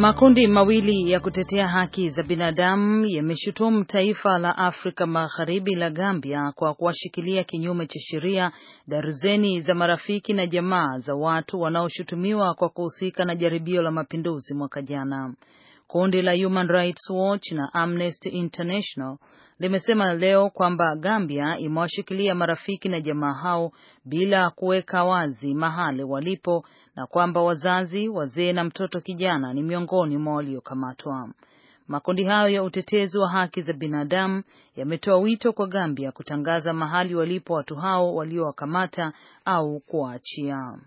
Makundi mawili ya kutetea haki za binadamu yameshutumu taifa la Afrika Magharibi la Gambia kwa kuwashikilia kinyume cha sheria darzeni za marafiki na jamaa za watu wanaoshutumiwa kwa kuhusika na jaribio la mapinduzi mwaka jana. Kundi la Human Rights Watch na Amnesty International limesema leo kwamba Gambia imewashikilia marafiki na jamaa hao bila kuweka wazi mahali walipo na kwamba wazazi, wazee na mtoto kijana ni miongoni mwa waliokamatwa. Makundi hayo ya utetezi wa haki za binadamu yametoa wito kwa Gambia kutangaza mahali walipo watu hao waliowakamata au kuwaachia.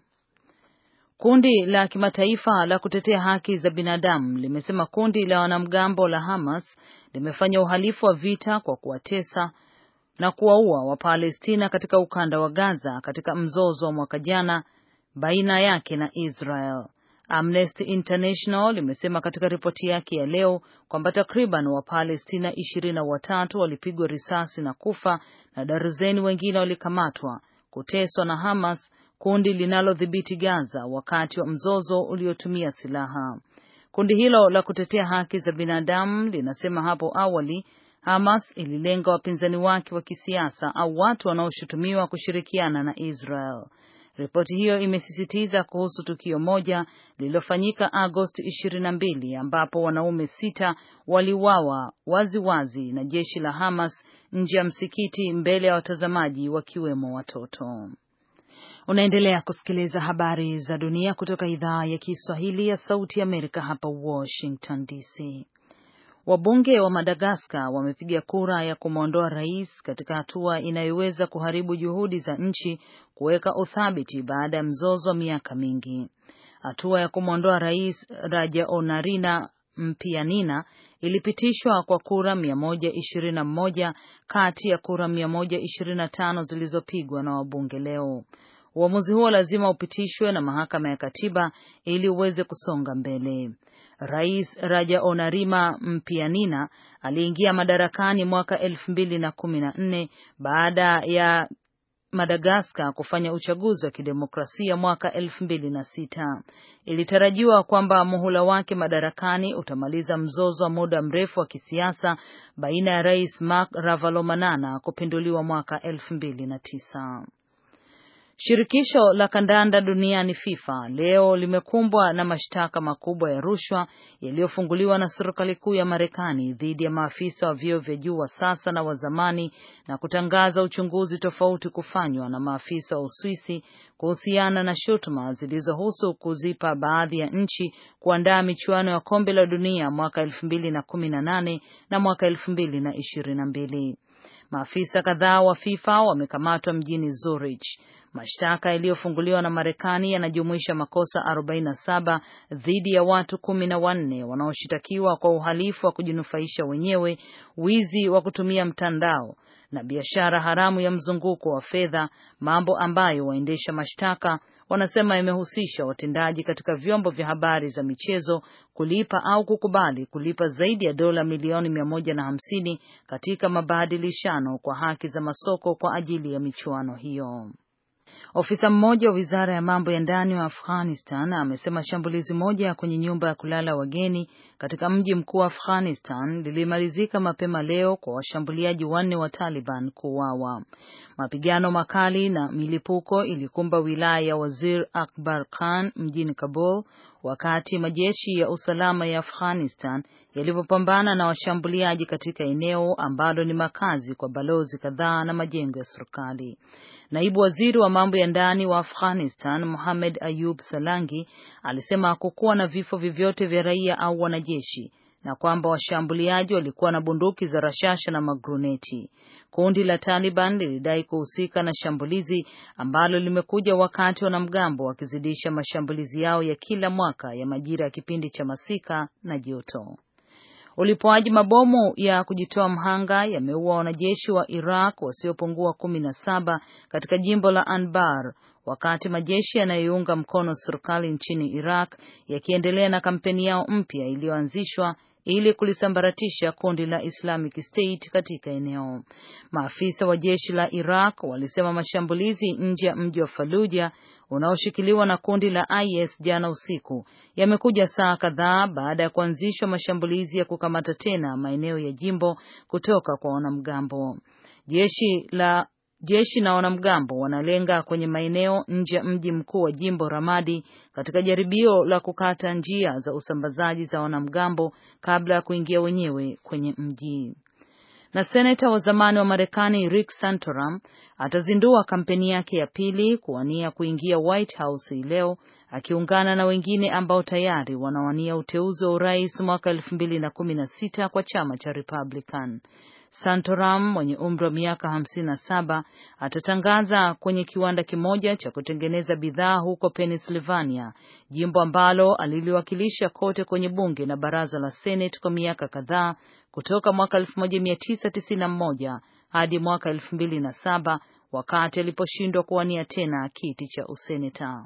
Kundi la kimataifa la kutetea haki za binadamu limesema kundi la wanamgambo la Hamas limefanya uhalifu wa vita kwa kuwatesa na kuwaua Wapalestina katika ukanda wa Gaza katika mzozo wa mwaka jana baina yake na Israel. Amnesty International limesema katika ripoti yake ya leo kwamba takriban Wapalestina ishirini na watatu walipigwa risasi na kufa na darzeni wengine walikamatwa, kuteswa na Hamas kundi linalodhibiti Gaza wakati wa mzozo uliotumia silaha. Kundi hilo la kutetea haki za binadamu linasema hapo awali Hamas ililenga wapinzani wake wa kisiasa au watu wanaoshutumiwa kushirikiana na Israel. Ripoti hiyo imesisitiza kuhusu tukio moja lililofanyika Agosti 22 ambapo wanaume sita waliuawa waziwazi na jeshi la Hamas nje ya msikiti mbele ya watazamaji wakiwemo watoto. Unaendelea kusikiliza habari za dunia kutoka idhaa ya Kiswahili ya Sauti ya Amerika hapa Washington DC. Wabunge wa Madagaskar wamepiga kura ya kumwondoa rais katika hatua inayoweza kuharibu juhudi za nchi kuweka uthabiti baada ya mzozo wa miaka mingi. Hatua ya kumwondoa rais Rajaonarina Mpianina ilipitishwa kwa kura 121 kati ya kura 125 zilizopigwa na wabunge leo. Uamuzi huo lazima upitishwe na mahakama ya katiba ili uweze kusonga mbele. Rais Rajaonarima Mpianina aliingia madarakani mwaka elfu mbili na kumi na nne baada ya Madagaskar kufanya uchaguzi wa kidemokrasia mwaka elfu mbili na sita. Ilitarajiwa kwamba muhula wake madarakani utamaliza mzozo wa muda mrefu wa kisiasa baina ya Rais Marc Ravalomanana kupinduliwa mwaka elfu mbili na tisa. Shirikisho la kandanda duniani FIFA leo limekumbwa na mashtaka makubwa ya rushwa yaliyofunguliwa na serikali kuu ya Marekani dhidi ya maafisa wa vyeo vya juu wa sasa na wa zamani na kutangaza uchunguzi tofauti kufanywa na maafisa wa Uswisi kuhusiana na shutuma zilizohusu kuzipa baadhi ya nchi kuandaa michuano ya kombe la dunia mwaka 2018 na mwaka 2022. Maafisa kadhaa wa FIFA wamekamatwa mjini Zurich. Mashtaka yaliyofunguliwa na Marekani yanajumuisha makosa 47 dhidi ya watu kumi na wanne wanaoshitakiwa kwa uhalifu wa kujinufaisha wenyewe, wizi wa kutumia mtandao na biashara haramu ya mzunguko wa fedha, mambo ambayo waendesha mashtaka wanasema imehusisha watendaji katika vyombo vya habari za michezo kulipa au kukubali kulipa zaidi ya dola milioni mia moja na hamsini katika mabadilishano kwa haki za masoko kwa ajili ya michuano hiyo. Ofisa mmoja wa wizara ya mambo ya ndani wa Afghanistan amesema shambulizi moja kwenye nyumba ya kulala wageni katika mji mkuu wa Afghanistan lilimalizika mapema leo kwa washambuliaji wanne wa Taliban kuuawa. Mapigano makali na milipuko ilikumba wilaya ya Wazir Akbar Khan mjini Kabul wakati majeshi ya usalama ya Afghanistan yalipopambana na washambuliaji katika eneo ambalo ni makazi kwa balozi kadhaa na majengo ya serikali. Naibu waziri wa mambo ya ndani wa Afghanistan Mohamed Ayub Salangi alisema hakukuwa na vifo vyovyote vya raia au wanajeshi na kwamba washambuliaji walikuwa na bunduki za rashasha na magruneti. Kundi la Taliban lilidai kuhusika na shambulizi ambalo limekuja wakati wanamgambo wakizidisha mashambulizi yao ya kila mwaka ya majira ya kipindi cha masika na joto. Ulipoaji mabomu ya kujitoa mhanga yameua wanajeshi wa Iraq wasiopungua kumi na saba katika jimbo la Anbar wakati majeshi yanayounga mkono serikali nchini Iraq yakiendelea na kampeni yao mpya iliyoanzishwa ili kulisambaratisha kundi la Islamic State katika eneo. Maafisa wa jeshi la Iraq walisema mashambulizi nje ya mji wa Fallujah unaoshikiliwa na kundi la IS jana usiku yamekuja saa kadhaa baada ya kuanzishwa mashambulizi ya kukamata tena maeneo ya jimbo kutoka kwa wanamgambo. Jeshi la jeshi na wanamgambo wanalenga kwenye maeneo nje ya mji mkuu wa jimbo Ramadi katika jaribio la kukata njia za usambazaji za wanamgambo kabla ya kuingia wenyewe kwenye mji. Na seneta wa zamani wa Marekani Rick Santorum atazindua kampeni yake ya pili kuwania kuingia White House hii leo akiungana na wengine ambao tayari wanawania uteuzi wa urais mwaka elfu mbili na kumi na sita kwa chama cha Republican. Santorum mwenye umri wa miaka hamsini na saba atatangaza kwenye kiwanda kimoja cha kutengeneza bidhaa huko Pennsylvania, jimbo ambalo aliliwakilisha kote kwenye bunge na baraza la Senate kwa miaka kadhaa kutoka mwaka 1991 hadi mwaka 2007 wakati aliposhindwa kuwania tena kiti cha useneta.